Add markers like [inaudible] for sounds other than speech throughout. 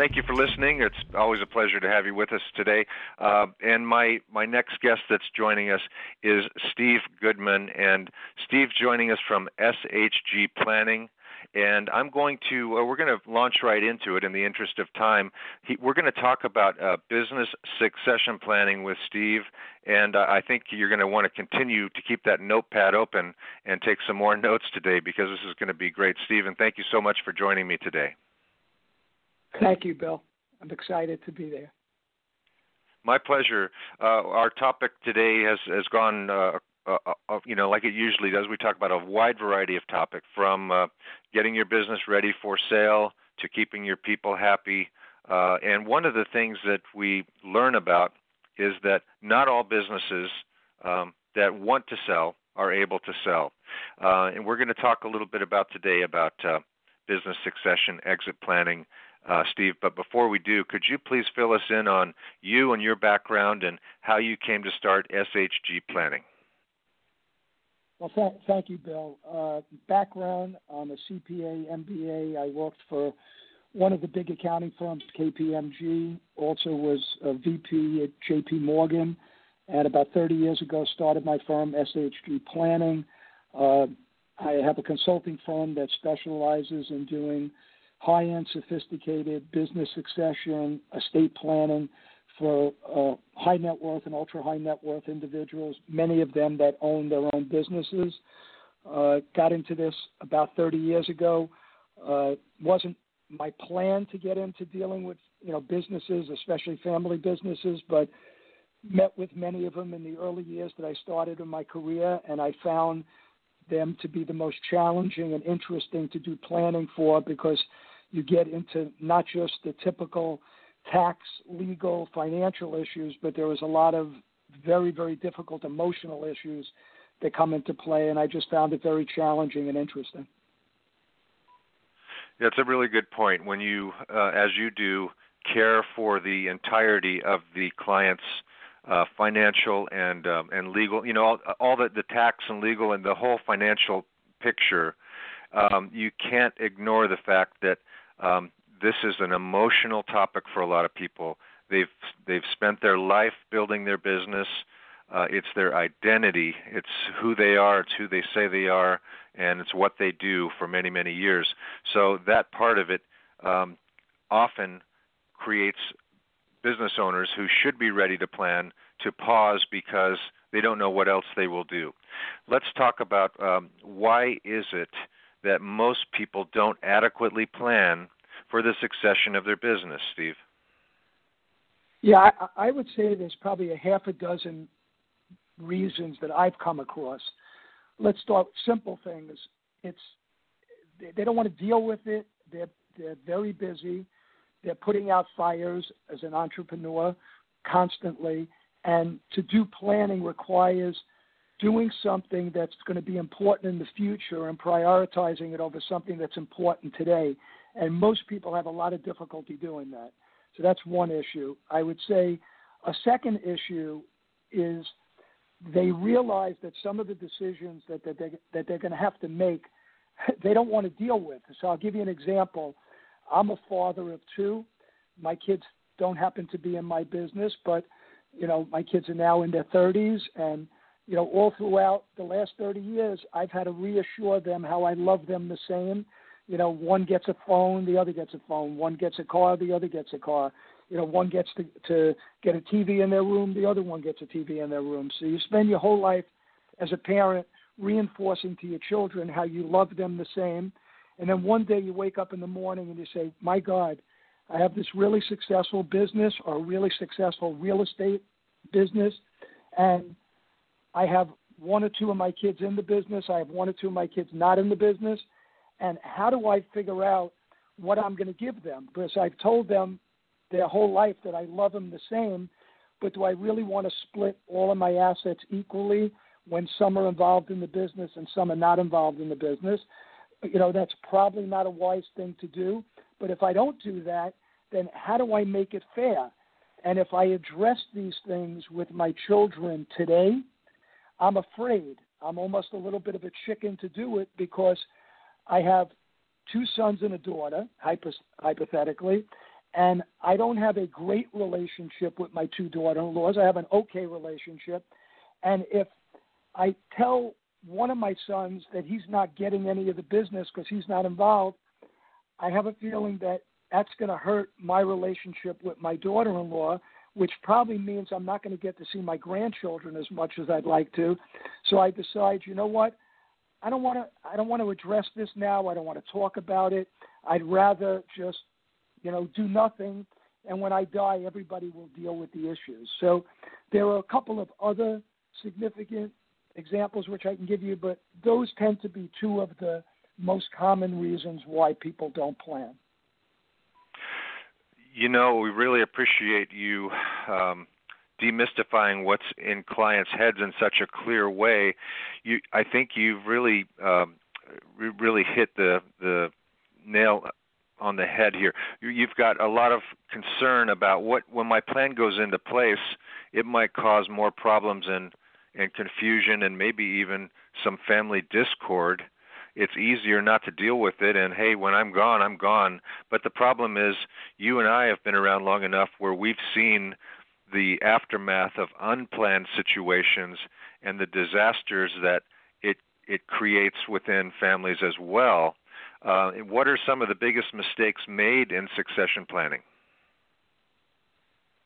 Thank you for listening. It's always a pleasure to have you with us today. Uh, and my, my next guest that's joining us is Steve Goodman. And Steve's joining us from SHG Planning. And I'm going to, uh, we're going to launch right into it in the interest of time. He, we're going to talk about uh, business succession planning with Steve. And uh, I think you're going to want to continue to keep that notepad open and take some more [laughs] notes today because this is going to be great. Steve, and thank you so much for joining me today. Thank you, Bill. I'm excited to be there. My pleasure. Uh, our topic today has has gone, uh, uh, uh, you know, like it usually does. We talk about a wide variety of topics, from uh, getting your business ready for sale to keeping your people happy. Uh, and one of the things that we learn about is that not all businesses um, that want to sell are able to sell. and we're going to talk a little bit about today about business succession, exit planning, uh, Steve. But before we do, could you please fill us in on you and your background and how you came to start SHG Planning? Well, th- thank you, Bill. Uh, background I'm a CPA, MBA. I worked for one of the big accounting firms, KPMG. Also was a VP at JP Morgan. And about 30 years ago, started my firm, SHG Planning. Uh, I have a consulting firm that specializes in doing high-end, sophisticated business succession, estate planning for uh, high net worth and ultra high net worth individuals, many of them that own their own businesses. Uh, got into this about 30 years ago. Uh, wasn't my plan to get into dealing with you know businesses, especially family businesses, but met with many of them in the early years that I started in my career, and I found them to be the most challenging and interesting to do planning for because you get into not just the typical tax, legal, financial issues, but there was a lot of very, very difficult emotional issues that come into play, and I just found it very challenging and interesting. That's a really good point. When you, uh, as you do, care for the entirety of the client's uh, financial and um, and legal, you know, all, all the the tax and legal and the whole financial picture, um, you can't ignore the fact that um, this is an emotional topic for a lot of people. They've they've spent their life building their business. Uh, it's their identity. It's who they are. It's who they say they are, and it's what they do for many many years. So that part of it um, often creates business owners who should be ready to plan to pause because they don't know what else they will do. Let's talk about um, why is it that most people don't adequately plan for the succession of their business, Steve? Yeah, I, I would say there's probably a half a dozen reasons that I've come across. Let's start simple things. It's they don't want to deal with it. They're they're very busy. They're putting out fires as an entrepreneur constantly, and to do planning requires doing something that's going to be important in the future and prioritizing it over something that's important today. And most people have a lot of difficulty doing that. So that's one issue. I would say a second issue is they realize that some of the decisions that, that, they, that they're going to have to make, [laughs] they don't want to deal with. So I'll give you an example. I'm a father of two. My kids don't happen to be in my business, but you know my kids are now in their 30s and you know, all throughout the last 30 years, I've had to reassure them how I love them the same. You know, one gets a phone, the other gets a phone. One gets a car, the other gets a car. you know, one gets to, to get a TV in their room, the other one gets a TV in their room. So you spend your whole life as a parent reinforcing to your children how you love them the same. And then one day you wake up in the morning and you say, My God, I have this really successful business or really successful real estate business, and I have one or two of my kids in the business. I have one or two of my kids not in the business. And how do I figure out what I'm going to give them? Because I've told them their whole life that I love them the same, but do I really want to split all of my assets equally when some are involved in the business and some are not involved in the business? You know, that's probably not a wise thing to do. But if I don't do that, then how do I make it fair? And if I address these things with my children today, I'm afraid. I'm almost a little bit of a chicken to do it because I have two sons and a daughter, hypothetically, and I don't have a great relationship with my two daughter in laws. I have an okay relationship. And if I tell one of my sons that he's not getting any of the business because he's not involved, I have a feeling that that's going to hurt my relationship with my daughter in law, which probably means I'm not going to get to see my grandchildren as much as I'd like to. So I decide, you know what? I don't want to I don't want to address this now. I don't want to talk about it. I'd rather just you know, do nothing, and when I die, everybody will deal with the issues. So there are a couple of other significant examples which I can give you, but those tend to be two of the most common reasons why people don't plan. You know, we really appreciate you um, demystifying what's in clients' heads in such a clear way. You, I think you've really, um, really hit the the nail on the head here. You've got a lot of concern about what when my plan goes into place, it might cause more problems and and confusion and maybe even some family discord. It's easier not to deal with it and hey, when I'm gone, I'm gone. But the problem is you and I have been around long enough where we've seen the aftermath of unplanned situations and the disasters that it it creates within families as well uh, what are some of the biggest mistakes made in succession planning?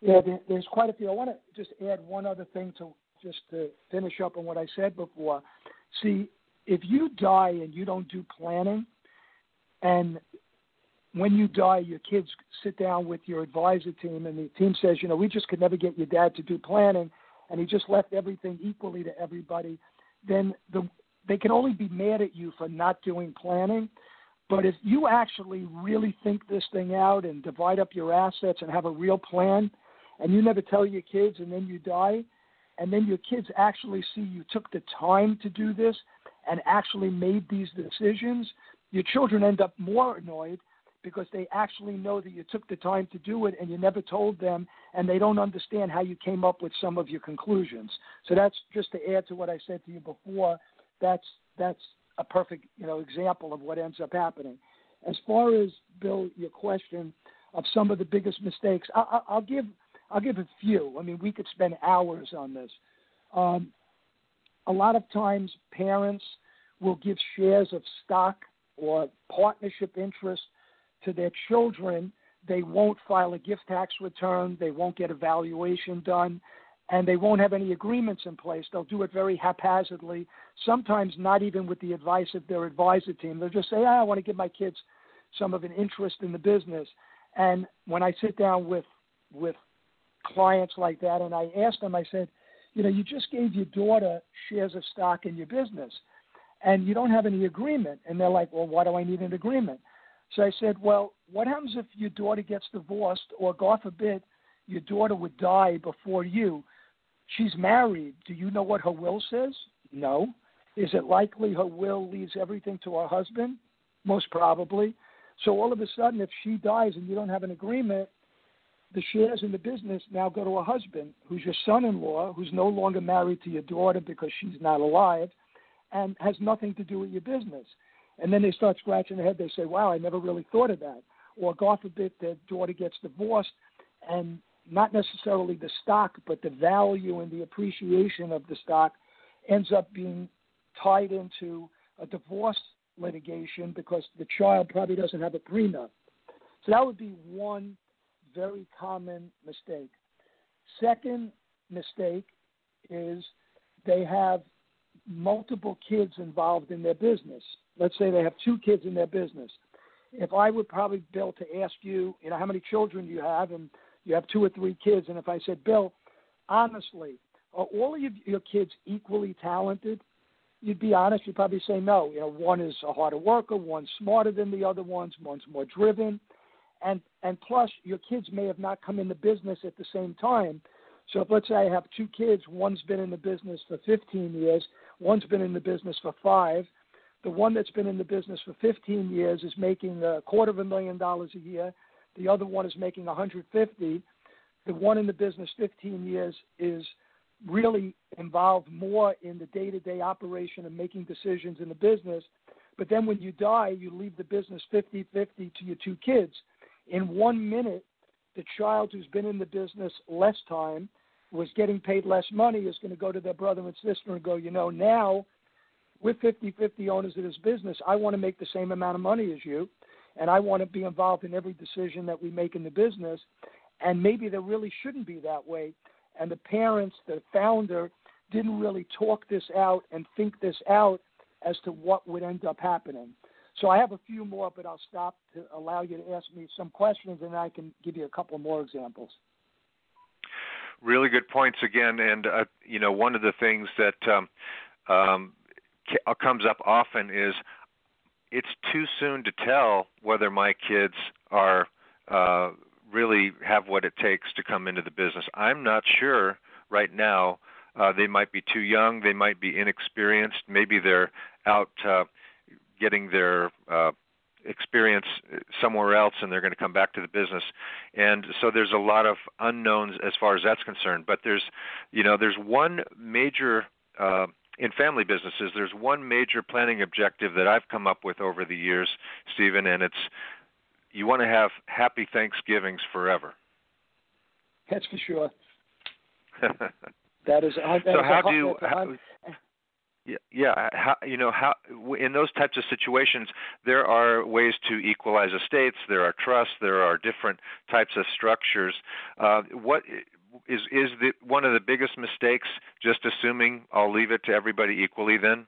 Yeah, there's quite a few. I want to just add one other thing to just to finish up on what I said before. See, if you die and you don't do planning, and when you die, your kids sit down with your advisor team, and the team says, you know, we just could never get your dad to do planning, and he just left everything equally to everybody. Then the they can only be mad at you for not doing planning. But if you actually really think this thing out and divide up your assets and have a real plan, and you never tell your kids and then you die, and then your kids actually see you took the time to do this and actually made these decisions, your children end up more annoyed because they actually know that you took the time to do it and you never told them and they don't understand how you came up with some of your conclusions. So that's just to add to what I said to you before. That's that's a perfect you know example of what ends up happening. As far as Bill, your question of some of the biggest mistakes, I, will give I'll give a few. I mean, we could spend hours on this. Um, a lot of times, parents will give shares of stock or partnership interest to their children. They won't file a gift tax return. They won't get a valuation done and they won't have any agreements in place. They'll do it very haphazardly, sometimes not even with the advice of their advisor team. They'll just say, ah, I want to give my kids some of an interest in the business. And when I sit down with with clients like that and I ask them, I said, you know, you just gave your daughter shares of stock in your business and you don't have any agreement. And they're like, well, why do I need an agreement? So I said, well, what happens if your daughter gets divorced or, God forbid, your daughter would die before you? She's married. Do you know what her will says? No. Is it likely her will leaves everything to her husband? Most probably. So all of a sudden, if she dies and you don't have an agreement, the shares in the business now go to a husband who's your son in law, who's no longer married to your daughter because she's not alive and has nothing to do with your business. And then they start scratching their head. They say, Wow, I never really thought of that. Or, God forbid, their daughter gets divorced and not necessarily the stock, but the value and the appreciation of the stock ends up being tied into a divorce litigation because the child probably doesn't have a prenup. So that would be one very common mistake. Second mistake is they have multiple kids involved in their business. Let's say they have two kids in their business. If I would probably, Bill, to ask you, you know, how many children do you have, and you have two or three kids, and if I said, Bill, honestly, are all of your kids equally talented? You'd be honest. You'd probably say no. You know, one is a harder worker, one's smarter than the other ones, one's more driven, and and plus your kids may have not come in the business at the same time. So if let's say I have two kids, one's been in the business for 15 years, one's been in the business for five. The one that's been in the business for 15 years is making a quarter of a million dollars a year. The other one is making 150. The one in the business 15 years is really involved more in the day-to-day operation and making decisions in the business. But then when you die, you leave the business 50-50 to your two kids. In one minute, the child who's been in the business less time was getting paid less money is going to go to their brother and sister and go, you know, now we're 50 50 owners of this business. I want to make the same amount of money as you, and I want to be involved in every decision that we make in the business. And maybe there really shouldn't be that way. And the parents, the founder, didn't really talk this out and think this out as to what would end up happening. So I have a few more, but I'll stop to allow you to ask me some questions, and I can give you a couple more examples. Really good points again, and uh, you know one of the things that um, um, uh, comes up often is it's too soon to tell whether my kids are uh, really have what it takes to come into the business. I'm not sure right now. Uh, they might be too young. They might be inexperienced. Maybe they're out uh, getting their uh, experience somewhere else and they're going to come back to the business. And so there's a lot of unknowns as far as that's concerned but there's you know there's one major uh, in family businesses there's one major planning objective that I've come up with over the years Stephen and it's you want to have happy Thanksgivings forever. That's for sure. [laughs] That is that so is how a, do you how, yeah, yeah. How, you know, how in those types of situations, there are ways to equalize estates. There are trusts. There are different types of structures. Uh, what is is the one of the biggest mistakes? Just assuming I'll leave it to everybody equally. Then.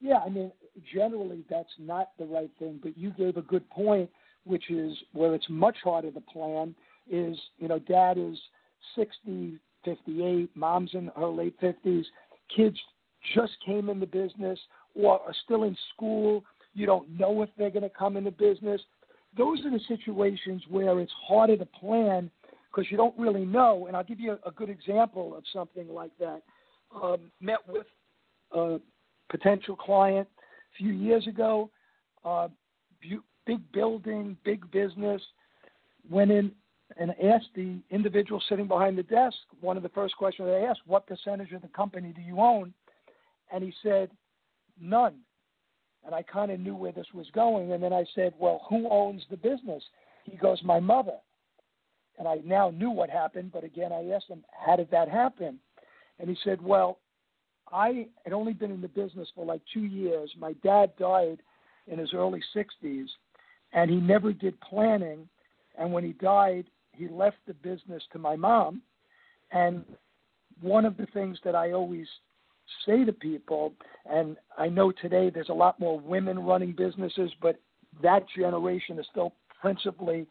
Yeah, I mean, generally that's not the right thing. But you gave a good point, which is where it's much harder to plan. Is you know, dad is 60, 58, mom's in her late 50s kids just came in the business or are still in school. You don't know if they're going to come into business. Those are the situations where it's harder to plan because you don't really know. And I'll give you a, a good example of something like that. Um, met with a potential client a few years ago. Uh, big building, big business. Went in and asked the individual sitting behind the desk, one of the first questions they asked, what percentage of the company do you own? And he said, none. And I kind of knew where this was going. And then I said, well, who owns the business? He goes, my mother. And I now knew what happened, but again, I asked him, how did that happen? And he said, well, I had only been in the business for like two years. My dad died in his early 60s, and he never did planning. And when he died, he left the business to my mom. And one of the things that I always say to people, and I know today there's a lot more women running businesses, but that generation is still principally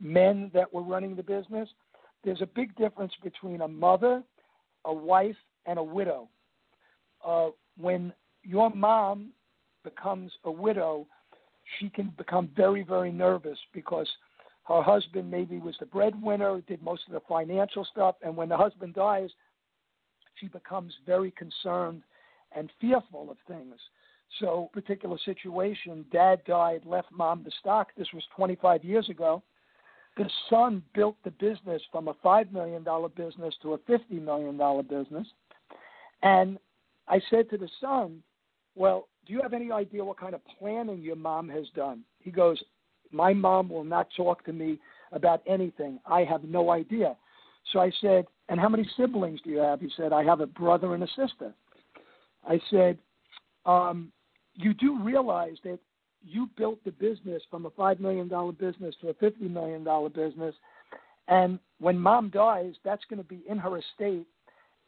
men that were running the business. There's a big difference between a mother, a wife, and a widow. Uh, when your mom becomes a widow, she can become very, very nervous because her husband maybe was the breadwinner, did most of the financial stuff, and when the husband dies, she becomes very concerned and fearful of things. So, particular situation, dad died, left mom the stock. This was 25 years ago. The son built the business from a $5 million business to a $50 million business. And I said to the son, Well, do you have any idea what kind of planning your mom has done? He goes, my mom will not talk to me about anything. I have no idea. So I said, And how many siblings do you have? He said, I have a brother and a sister. I said, um, You do realize that you built the business from a $5 million business to a $50 million business. And when mom dies, that's going to be in her estate.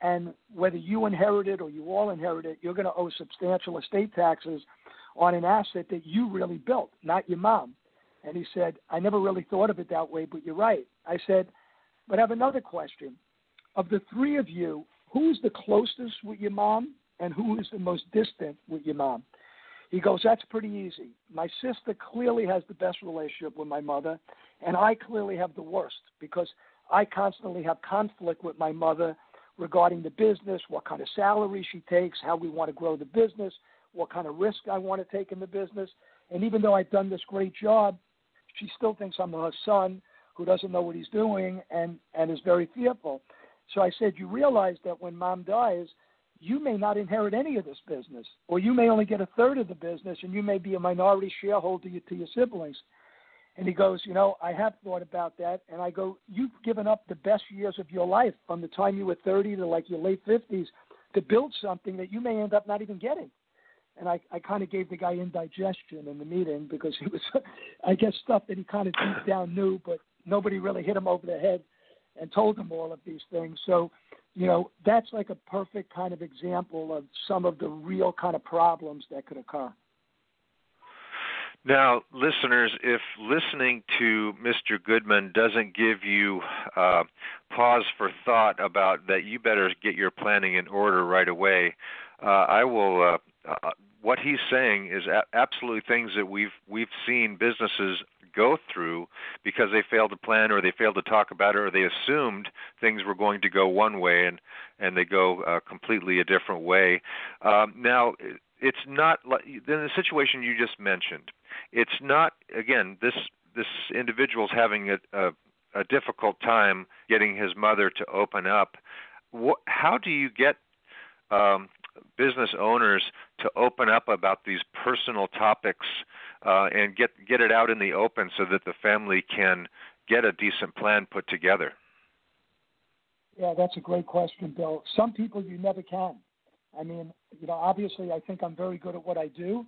And whether you inherit it or you all inherit it, you're going to owe substantial estate taxes on an asset that you really built, not your mom. And he said, I never really thought of it that way, but you're right. I said, but I have another question. Of the three of you, who's the closest with your mom and who is the most distant with your mom? He goes, That's pretty easy. My sister clearly has the best relationship with my mother, and I clearly have the worst because I constantly have conflict with my mother regarding the business, what kind of salary she takes, how we want to grow the business, what kind of risk I want to take in the business. And even though I've done this great job, she still thinks I'm her son who doesn't know what he's doing and, and is very fearful. So I said, You realize that when mom dies, you may not inherit any of this business, or you may only get a third of the business, and you may be a minority shareholder to your siblings. And he goes, You know, I have thought about that. And I go, You've given up the best years of your life from the time you were 30 to like your late 50s to build something that you may end up not even getting. And I, I kind of gave the guy indigestion in the meeting because he was, [laughs] I guess, stuff that he kind of deep down knew, but nobody really hit him over the head and told him all of these things. So, you know, that's like a perfect kind of example of some of the real kind of problems that could occur. Now, listeners, if listening to Mr. Goodman doesn't give you uh, pause for thought about that, you better get your planning in order right away. Uh, I will. Uh, uh what he's saying is a- absolutely things that we've we've seen businesses go through because they failed to plan or they failed to talk about it or they assumed things were going to go one way and and they go uh, completely a different way. Um, now, it's not like in the situation you just mentioned. It's not again this this individual's having a, a, a difficult time getting his mother to open up. What, how do you get um, business owners to open up about these personal topics uh, and get get it out in the open so that the family can get a decent plan put together? Yeah, that's a great question, Bill. Some people you never can. I mean, you know, obviously, I think I'm very good at what I do,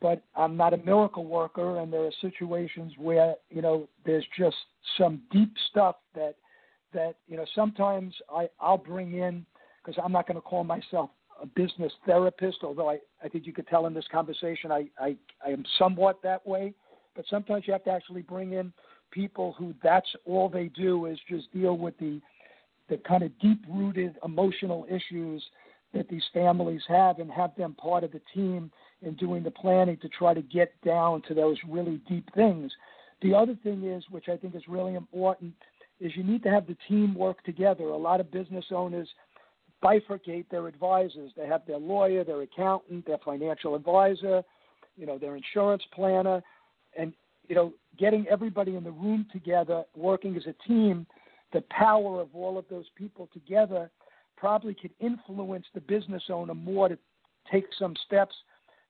but I'm not a miracle worker, and there are situations where you know there's just some deep stuff that that you know sometimes I I'll bring in because I'm not going to call myself a business therapist, although I, I think you could tell in this conversation I, I, I am somewhat that way. But sometimes you have to actually bring in people who that's all they do is just deal with the the kind of deep rooted emotional issues that these families have and have them part of the team in doing the planning to try to get down to those really deep things. The other thing is, which I think is really important, is you need to have the team work together. A lot of business owners bifurcate their advisors. They have their lawyer, their accountant, their financial advisor, you know, their insurance planner, and you know, getting everybody in the room together, working as a team. The power of all of those people together probably could influence the business owner more to take some steps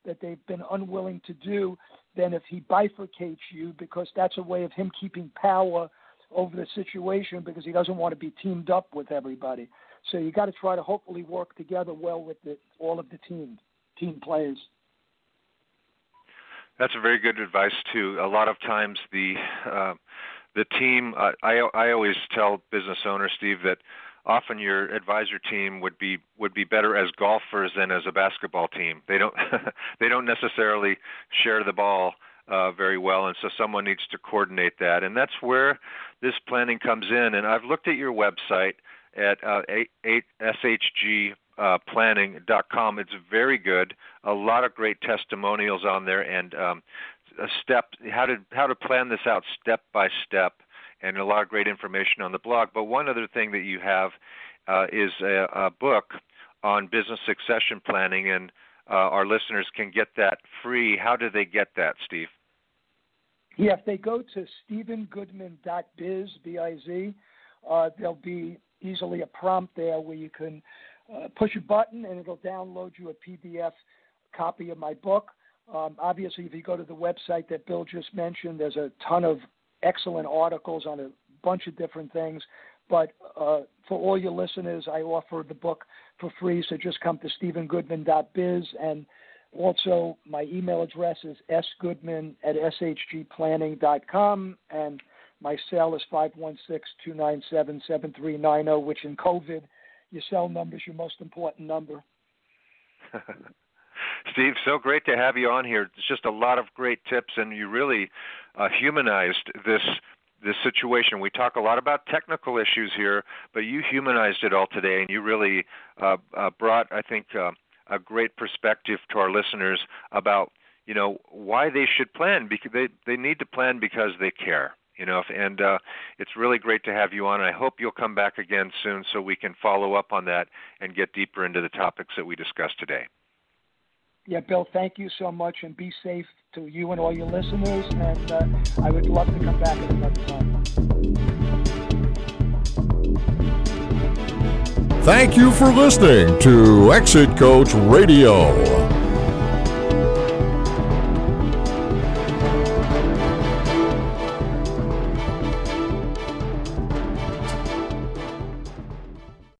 that they've been unwilling to do than if he bifurcates you because that's a way of him keeping power over the situation because he doesn't want to be teamed up with everybody. So you got to try to hopefully work together well with the, all of the team team players. That's a very good advice too. A lot of times the uh, the team. Uh, I I always tell business owners, Steve, that often your advisor team would be would be better as golfers than as a basketball team. They don't [laughs] they don't necessarily share the ball uh, very well, and so someone needs to coordinate that, and that's where this planning comes in. And I've looked at your website at uh, 8, uh, It's very good. A lot of great testimonials on there, and um, a step how to how to plan this out step by step, and a lot of great information on the blog. But one other thing that you have uh, is a, a book on business succession planning, and uh, our listeners can get that free. How do they get that, Steve? Yeah, if they go to stephengoodman.biz, B-I-Z, uh, there'll be easily a prompt there where you can uh, push a button and it'll download you a PDF copy of my book. Um, obviously, if you go to the website that Bill just mentioned, there's a ton of excellent articles on a bunch of different things. But uh, for all your listeners, I offer the book for free. So just come to stephengoodman.biz and Also, my email address is sgoodman at shgplanning.com, and my cell is 516-297-7390, which in COVID, your cell number is your most important number. [laughs] Steve, so great to have you on here. It's just a lot of great tips, and you really uh, humanized this this situation. We talk a lot about technical issues here, but you humanized it all today, and you really uh, uh, brought, I think, uh, a great perspective to our listeners about you know why they should plan because they they need to plan because they care you know and uh, it's really great to have you on and i hope you'll come back again soon so we can follow up on that and get deeper into the topics that we discussed today yeah bill thank you so much and be safe to you and all your listeners and uh, i would love to come back at another time Thank you for listening to Exit Coach Radio.